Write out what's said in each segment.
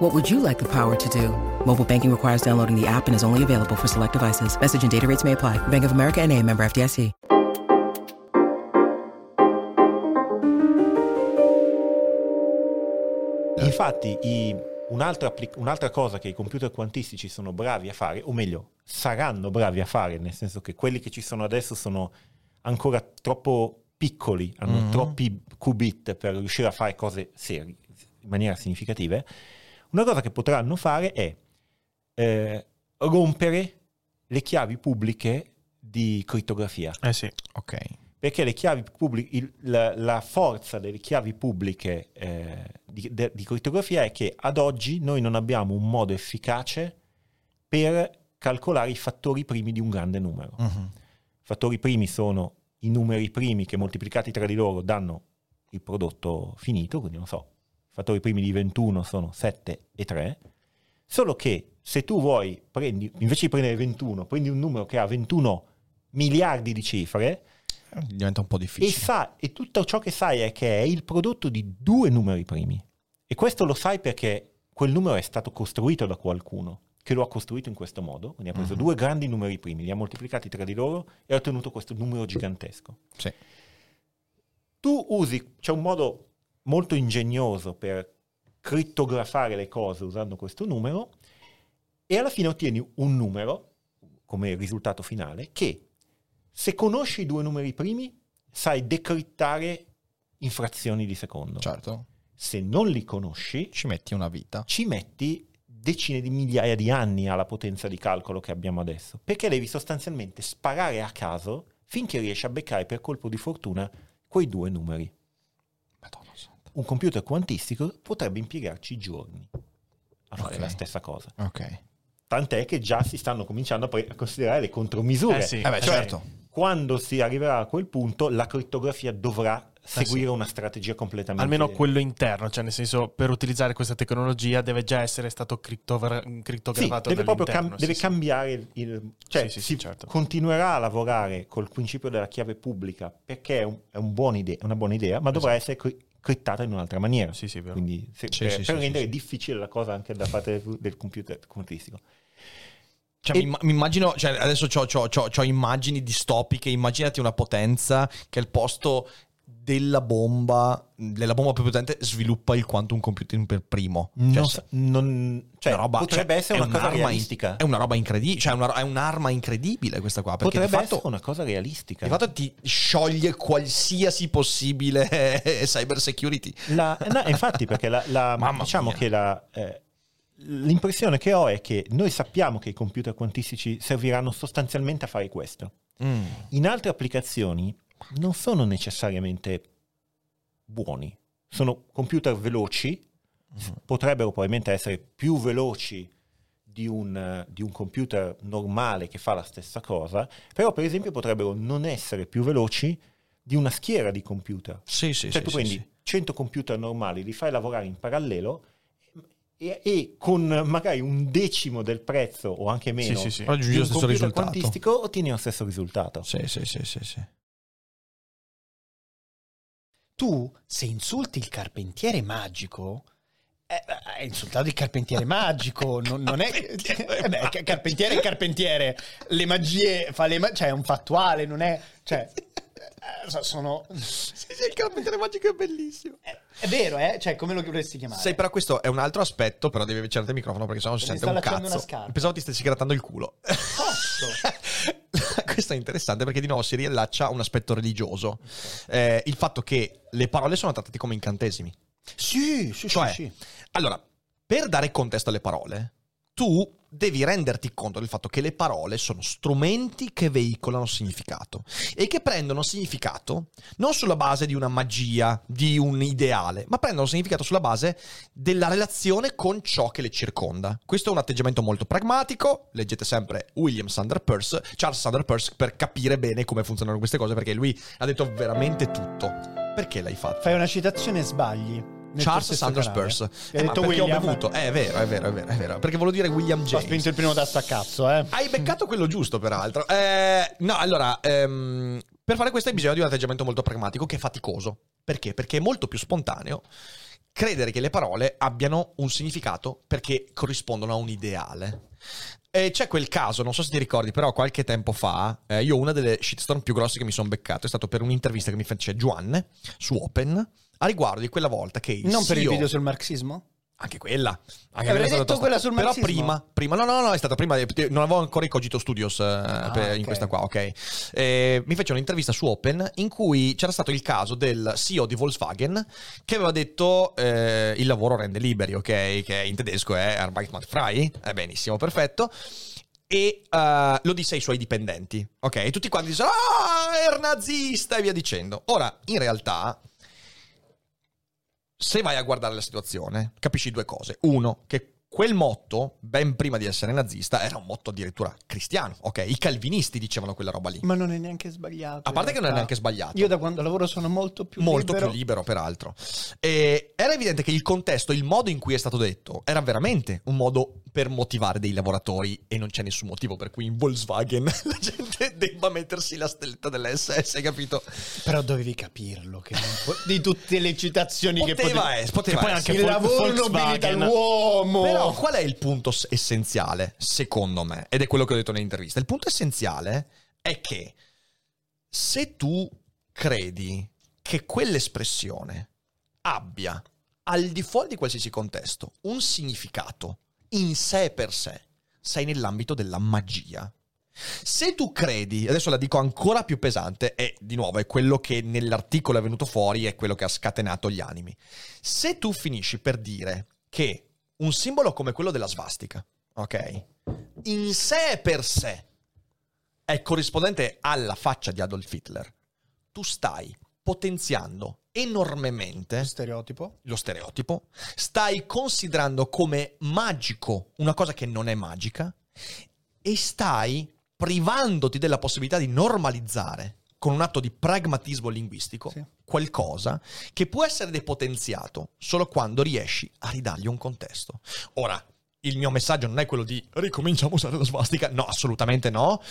What would you like the power to do? Mobile banking requires downloading the app and is only available for select devices. Message and data rates may apply. Bank of America and a member FDIC. Infatti, i- un'altra, un'altra cosa che i computer quantistici sono bravi a fare, o meglio, saranno bravi a fare, nel senso che quelli che ci sono adesso sono ancora troppo piccoli, hanno Mhm. troppi qubit per riuscire a fare cose serie, in maniera significativa. Una cosa che potranno fare è eh, rompere le chiavi pubbliche di crittografia. Eh sì. Ok. Perché le chiavi pubbliche, il- la, la forza delle chiavi pubbliche eh, di, de- di crittografia è che ad oggi noi non abbiamo un modo efficace per calcolare i fattori primi di un grande numero. I fattori primi sono i numeri primi che moltiplicati tra di loro danno il prodotto finito, quindi non so, fattori primi di 21 sono 7 e 3, solo che se tu vuoi, prendi, invece di prendere 21, prendi un numero che ha 21 miliardi di cifre, Diventa un po' e, difficile. sa, e tutto ciò che sai è che è il prodotto di due numeri primi. E questo lo sai perché quel numero è stato costruito da qualcuno che lo ha costruito in questo modo. Quindi ha preso Mhm. due grandi numeri primi, li ha moltiplicati tra di loro e ha ottenuto questo numero gigantesco. Sì. Tu usi, c'è un modo molto ingegnoso per crittografare le cose usando questo numero e alla fine ottieni un numero come risultato finale che se conosci i due numeri primi sai decrittare in frazioni di secondo. Certo. Se non li conosci Ci metti una vita. ci metti decine di migliaia di anni alla potenza di calcolo che abbiamo adesso, perché devi sostanzialmente sparare a caso finché riesci a beccare per colpo di fortuna quei due numeri. Madonna santa. Un computer quantistico potrebbe impiegarci giorni a fare Ok. la stessa cosa. Ok. Tant'è che già si stanno cominciando a, pre- a considerare le contromisure. Eh sì. Eh beh, Eh, certo. Quando si arriverà a quel punto, la crittografia dovrà seguire una strategia completamente Almeno quello interno, cioè nel senso per utilizzare questa tecnologia deve già essere stato criptogra- Sì, crittografato deve proprio cam- sì, deve sì. cambiare il, cioè Sì, sì, sì, si certo. continuerà a lavorare col principio della chiave pubblica perché è, un- è un buon ide- una buona idea, ma dovrà essere cri- crittata in un'altra maniera. Sì, sì, vero. Quindi se- Sì, per, sì, per sì, rendere sì, sì. difficile la cosa anche da parte del, del computer quantistico. Cioè, E- mi, mi immagino, cioè, adesso ho immagini distopiche, immaginati una potenza che al posto della bomba, della bomba più potente, sviluppa il quantum computing per primo. Cioè, Non sa- non- cioè, roba- potrebbe cioè, essere una cosa un'arma in- realistica. è una roba incredibile, cioè è, una- è un'arma incredibile questa qua, perché potrebbe di fatto, essere una cosa realistica. di fatto ti scioglie qualsiasi possibile cyber security. La- no, infatti, perché la, la- diciamo mia. che la, eh, l'impressione che ho è che noi sappiamo che i computer quantistici serviranno sostanzialmente a fare questo. Mm. In altre applicazioni non sono necessariamente buoni, sono computer veloci, s- potrebbero probabilmente essere più veloci di un, di un computer normale che fa la stessa cosa, però per esempio potrebbero non essere più veloci di una schiera di computer. Sì, sì, Cioè sì, tu prendi sì. 100 computer normali, li fai lavorare in parallelo e, e con magari un decimo del prezzo o anche meno Sì, sì, sì. Raggiungi lo stesso risultato. quantistico ottieni lo stesso risultato. Sì, sì, sì, sì, sì. Tu, se insulti il carpentiere magico, eh, hai insultato il carpentiere magico, non, non è... Eh beh, ca- carpentiere è carpentiere, le magie, fa le ma- cioè è un fattuale, non è... Cioè, eh, so- sono... Sì, sì, il carpentiere magico è bellissimo. È, è vero, eh? Cioè, come lo dovresti chiamare? Sai, però questo è un altro aspetto, però devi avvicinarti al microfono perché sennò si sente un cazzo. Pensavo ti stessi grattando il culo. questo è interessante perché di nuovo si riallaccia a un aspetto religioso. Eh, il fatto che le parole sono trattate come incantesimi. Sì, sì, Cioè, sì, sì. Allora, per dare contesto alle parole, tu devi renderti conto del fatto che le parole sono strumenti che veicolano significato e che prendono significato non sulla base di una magia, di un ideale, ma prendono significato sulla base della relazione con ciò che le circonda. Questo è un atteggiamento molto pragmatico, leggete sempre William Sander Peirce, Charles Sander Peirce per capire bene come funzionano queste cose perché lui ha detto veramente tutto. Perché l'hai fatto? Fai una citazione e sbagli. Charles Sanders canale. Peirce. Eh, detto perché William. ho bevuto. Eh, è vero, è vero, è vero, è vero. Perché volevo dire William Ho James. spinto il primo tasto a cazzo, eh. Hai beccato quello giusto, peraltro. Eh, no, allora, ehm, per fare questo hai bisogno di un atteggiamento molto pragmatico che è faticoso. Perché? Perché è molto più spontaneo credere che le parole abbiano un significato perché corrispondono a un ideale. E c'è quel caso, non so se ti ricordi, però qualche tempo fa, eh, io una delle shitstorm più grosse che mi sono beccato è stato per un'intervista che mi fece Juan su Open a riguardo di quella volta che il Non per il CEO video sul marxismo? Anche quella. Anche Avrei è stata detto quella sul Però marxismo. prima, prima, no, no, no, è stata prima. Non avevo ancora i Cogito Studios eh, per- in ok. questa qua, ok. Eh, mi fece un'intervista su Open in cui c'era stato il caso del CEO di Volkswagen che aveva detto eh, il lavoro rende liberi, ok? Che in tedesco è Arbeit macht frei. È benissimo, perfetto. E eh, lo disse ai suoi dipendenti, ok? E tutti quanti dissero, ah, è nazista e via dicendo. Ora, in realtà, se vai a guardare la situazione, capisci due cose. Uno, che quel motto, ben prima di essere nazista, era un motto addirittura cristiano, ok? I calvinisti dicevano quella roba lì. Ma non è neanche sbagliato. A parte che non è neanche sbagliato. Io da quando lavoro sono molto più Molto libero. più libero, peraltro. E era evidente che il contesto, il modo in cui è stato detto, era veramente un modo per motivare dei lavoratori e non c'è nessun motivo per cui in Volkswagen la gente debba mettersi la stelletta dell'SS, hai capito? Però dovevi capirlo. Che po- di tutte le citazioni che Poteva essere, poteva Che poi essere. anche Il lavoro nobilita l'uomo. Però qual è il punto essenziale, secondo me? Ed è quello che ho detto nell'intervista. Il punto essenziale è che se tu credi che quell'espressione abbia, al di fuori di qualsiasi contesto, un significato in sé per sé, sei nell'ambito della magia. Se tu credi, adesso la dico ancora più pesante, e di nuovo è quello che nell'articolo è venuto fuori, è quello che ha scatenato gli animi. Se tu finisci per dire che un simbolo come quello della svastica, ok? In sé per sé è corrispondente alla faccia di Adolf Hitler, tu stai potenziando enormemente Stereotipo. lo stereotipo, stai considerando come magico una cosa che non è magica e stai privandoti della possibilità di normalizzare con un atto di pragmatismo linguistico Sì. qualcosa che può essere depotenziato solo quando riesci a ridargli un contesto. Ora, il mio messaggio non è quello di ricominciamo a usare la svastica, no, assolutamente no,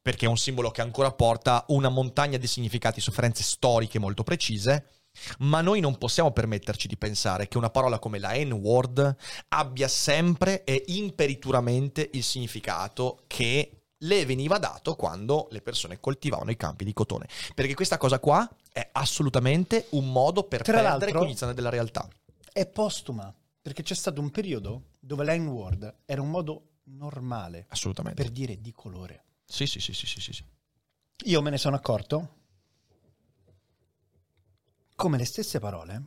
perché è un simbolo che ancora porta una montagna di significati sofferenze storiche molto precise, ma noi non possiamo permetterci di pensare che una parola come la N-word abbia sempre e imperituramente il significato che le veniva dato quando le persone coltivavano i campi di cotone. Perché questa cosa qua è assolutamente un modo per Tra perdere cognizione della realtà. È postuma. Perché c'è stato un periodo dove l'N-word era un modo normale Assolutamente. per dire di colore. Sì, sì, sì, sì, sì, sì. Io me ne sono accorto come le stesse parole,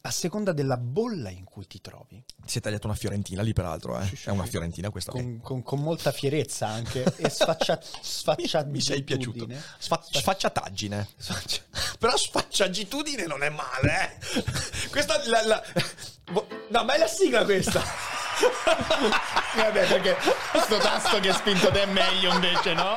a seconda della bolla in cui ti trovi, Si è tagliata una fiorentina lì, peraltro, eh. Sì, sì, è una sì. fiorentina questa. con, con- con molta fierezza anche, e sfaccia, sfacciatudine. Mi sei piaciuto. Sfa- sfacciataggine. Però sfacciagitudine non è male, eh. Questa la, la- No, ma è la sigla questa. Vabbè, perché questo tasto che hai spinto te è meglio invece, no?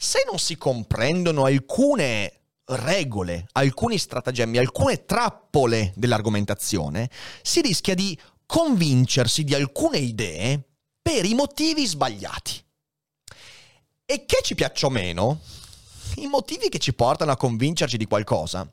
Se non si comprendono alcune regole, alcuni stratagemmi, alcune trappole dell'argomentazione, si rischia di convincersi di alcune idee per i motivi sbagliati. E che ci piaccia o meno, i motivi che ci portano a convincerci di qualcosa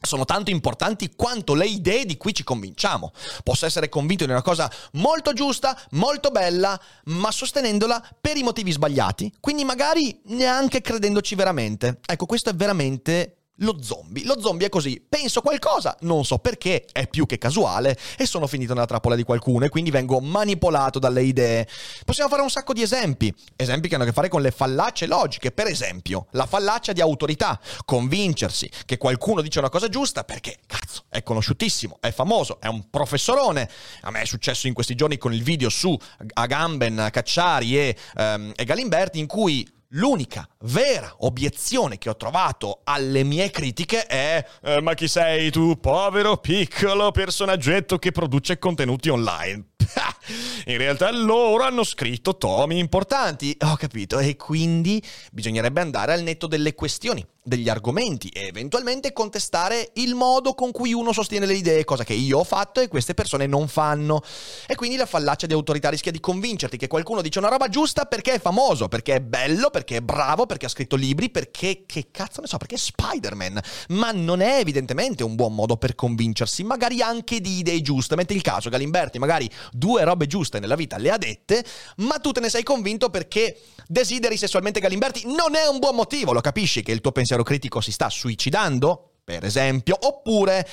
sono tanto importanti quanto le idee di cui ci convinciamo. Posso essere convinto di una cosa molto giusta, molto bella, ma sostenendola per i motivi sbagliati, quindi magari neanche credendoci veramente. Ecco, questo è veramente lo zombie. Lo zombie è così, penso qualcosa, non so perché, è più che casuale e sono finito nella trappola di qualcuno e quindi vengo manipolato dalle idee. Possiamo fare un sacco di esempi, esempi che hanno a che fare con le fallacie logiche, per esempio, la fallacia di autorità, convincersi che qualcuno dice una cosa giusta perché, cazzo, è conosciutissimo, è famoso, è un professorone. A me è successo in questi giorni con il video su Agamben, Cacciari e, um, e Galimberti in cui L'unica vera obiezione che ho trovato alle mie critiche è eh, ma chi sei tu, povero piccolo personaggetto che produce contenuti online? In realtà loro hanno scritto tomi importanti, ho capito, e quindi bisognerebbe andare al netto delle questioni, degli argomenti e eventualmente contestare il modo con cui uno sostiene le idee, cosa che io ho fatto e queste persone non fanno. E quindi la fallacia di autorità rischia di convincerti che qualcuno dice una roba giusta perché è famoso, perché è bello, perché è bravo, perché ha scritto libri, perché che cazzo ne so, perché è Spider-Man. Ma non è evidentemente un buon modo per convincersi, magari anche di idee giuste. Metti il caso, Galimberti magari due robe giuste nella vita le ha dette, ma tu te ne sei convinto perché desideri sessualmente Galimberti. Non è un buon motivo, lo capisci che il tuo pensiero critico si sta suicidando? per esempio, oppure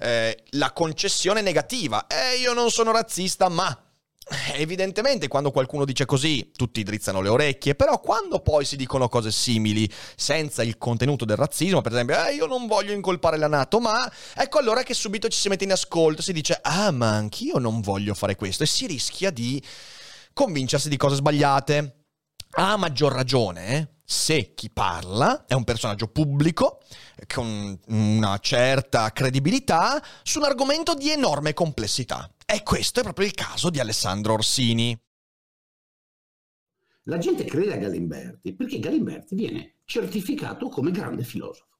eh, la concessione negativa. Eh, io non sono razzista, ma Evidentemente quando qualcuno dice così tutti drizzano le orecchie, però quando poi si dicono cose simili senza il contenuto del razzismo, per esempio, eh, io non voglio incolpare la Nato, ma ecco allora che subito ci si mette in ascolto, si dice, ah ma anch'io non voglio fare questo e si rischia di convincersi di cose sbagliate. Ha maggior ragione eh? Se chi parla è un personaggio pubblico con una certa credibilità su un argomento di enorme complessità. E questo è proprio il caso di Alessandro Orsini. La gente crede a Galimberti perché Galimberti viene certificato come grande filosofo.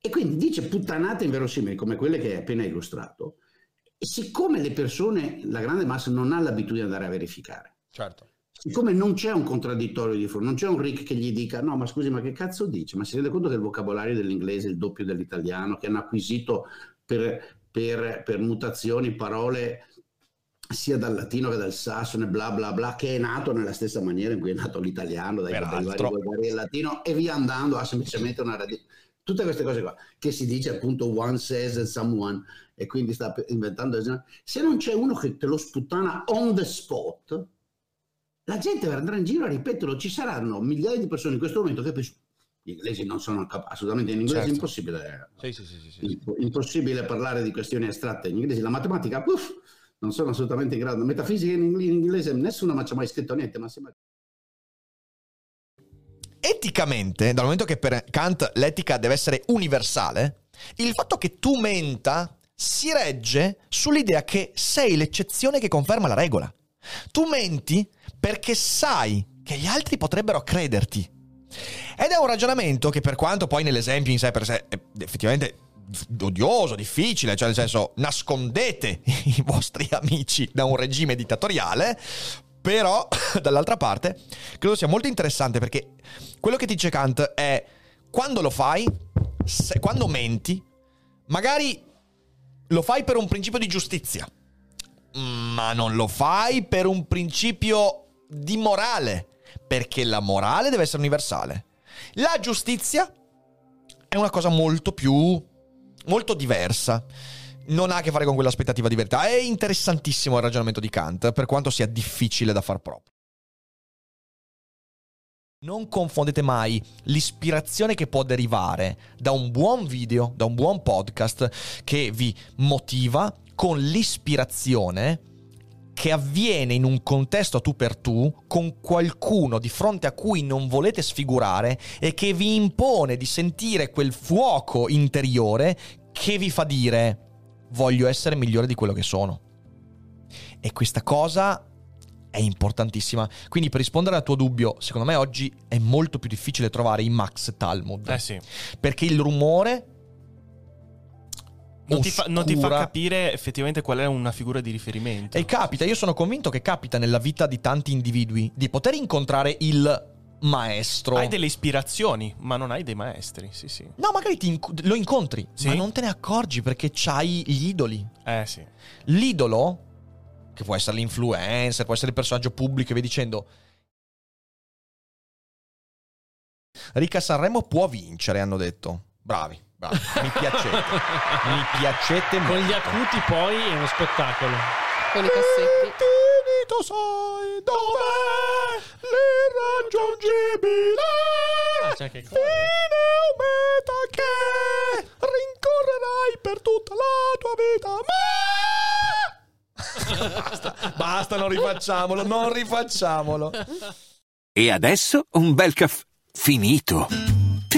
E quindi dice puttanate inverosimili come quelle che hai appena illustrato. E siccome le persone, la grande massa, non ha l'abitudine di andare a verificare. Certo. Siccome non c'è un contraddittorio di fronte, non c'è un Rick che gli dica no ma scusi ma che cazzo dice? Ma si rende conto che il vocabolario dell'inglese è il doppio dell'italiano, che hanno acquisito per, per, per mutazioni parole sia dal latino che dal sassone, bla bla bla, che è nato nella stessa maniera in cui è nato l'italiano, dai vari del latino, e via andando ha semplicemente una radice. Tutte queste cose qua, che si dice appunto one says and someone, e quindi sta inventando. Se non c'è uno che te lo sputtana on the spot, la gente andrà in giro a ripeterlo. Ci saranno migliaia di persone in questo momento che pensano gli inglesi non sono capaci, assolutamente in inglese certo. è impossibile. Sì, sì, sì, impossibile parlare di questioni astratte in inglese. La matematica, puff, non sono assolutamente in grado. Metafisica in, inglese nessuno mi ha mai scritto niente, ma sembra... Eticamente, dal momento che per Kant l'etica deve essere universale, il fatto che tu menta si regge sull'idea che sei l'eccezione che conferma la regola. Tu menti perché sai che gli altri potrebbero crederti. Ed è un ragionamento che per quanto poi nell'esempio in sé per sé è effettivamente odioso, difficile, cioè nel senso nascondete i vostri amici da un regime dittatoriale, però dall'altra parte credo sia molto interessante perché quello che dice Kant è quando lo fai, se, quando menti, magari lo fai per un principio di giustizia, ma non lo fai per un principio di morale, perché la morale deve essere universale. La giustizia è una cosa molto più molto diversa. Non ha a che fare con quell'aspettativa di verità. È interessantissimo il ragionamento di Kant, per quanto sia difficile da far proprio. Non confondete mai l'ispirazione che può derivare da un buon video, da un buon podcast che vi motiva, con l'ispirazione che avviene in un contesto a tu per tu con qualcuno di fronte a cui non volete sfigurare e che vi impone di sentire quel fuoco interiore che vi fa dire voglio essere migliore di quello che sono. E questa cosa è importantissima. Quindi per rispondere al tuo dubbio, secondo me oggi è molto più difficile trovare i Max Talmud. Eh sì. Perché il rumore non ti, fa, non ti, fa, capire effettivamente qual è una figura di riferimento. E capita, io sono convinto che capita nella vita di tanti individui di poter incontrare il maestro. Hai delle ispirazioni, ma non hai dei maestri. Sì, sì. No, magari inc- lo incontri, Sì. ma non te ne accorgi perché c'hai gli idoli. Eh sì. L'idolo, che può essere l'influencer, può essere il personaggio pubblico e via dicendo. Ricca Sanremo può vincere, hanno detto. Bravi, Mi piacete. Mi piacete Con molto. gli acuti poi è uno spettacolo. Con i cassetti. Infinito sai dov'è l'irraggiungibile Ah, fine o meta che rincorrerai per tutta la tua vita. Ma... basta, basta, non rifacciamolo, non rifacciamolo. E adesso un bel caffè finito.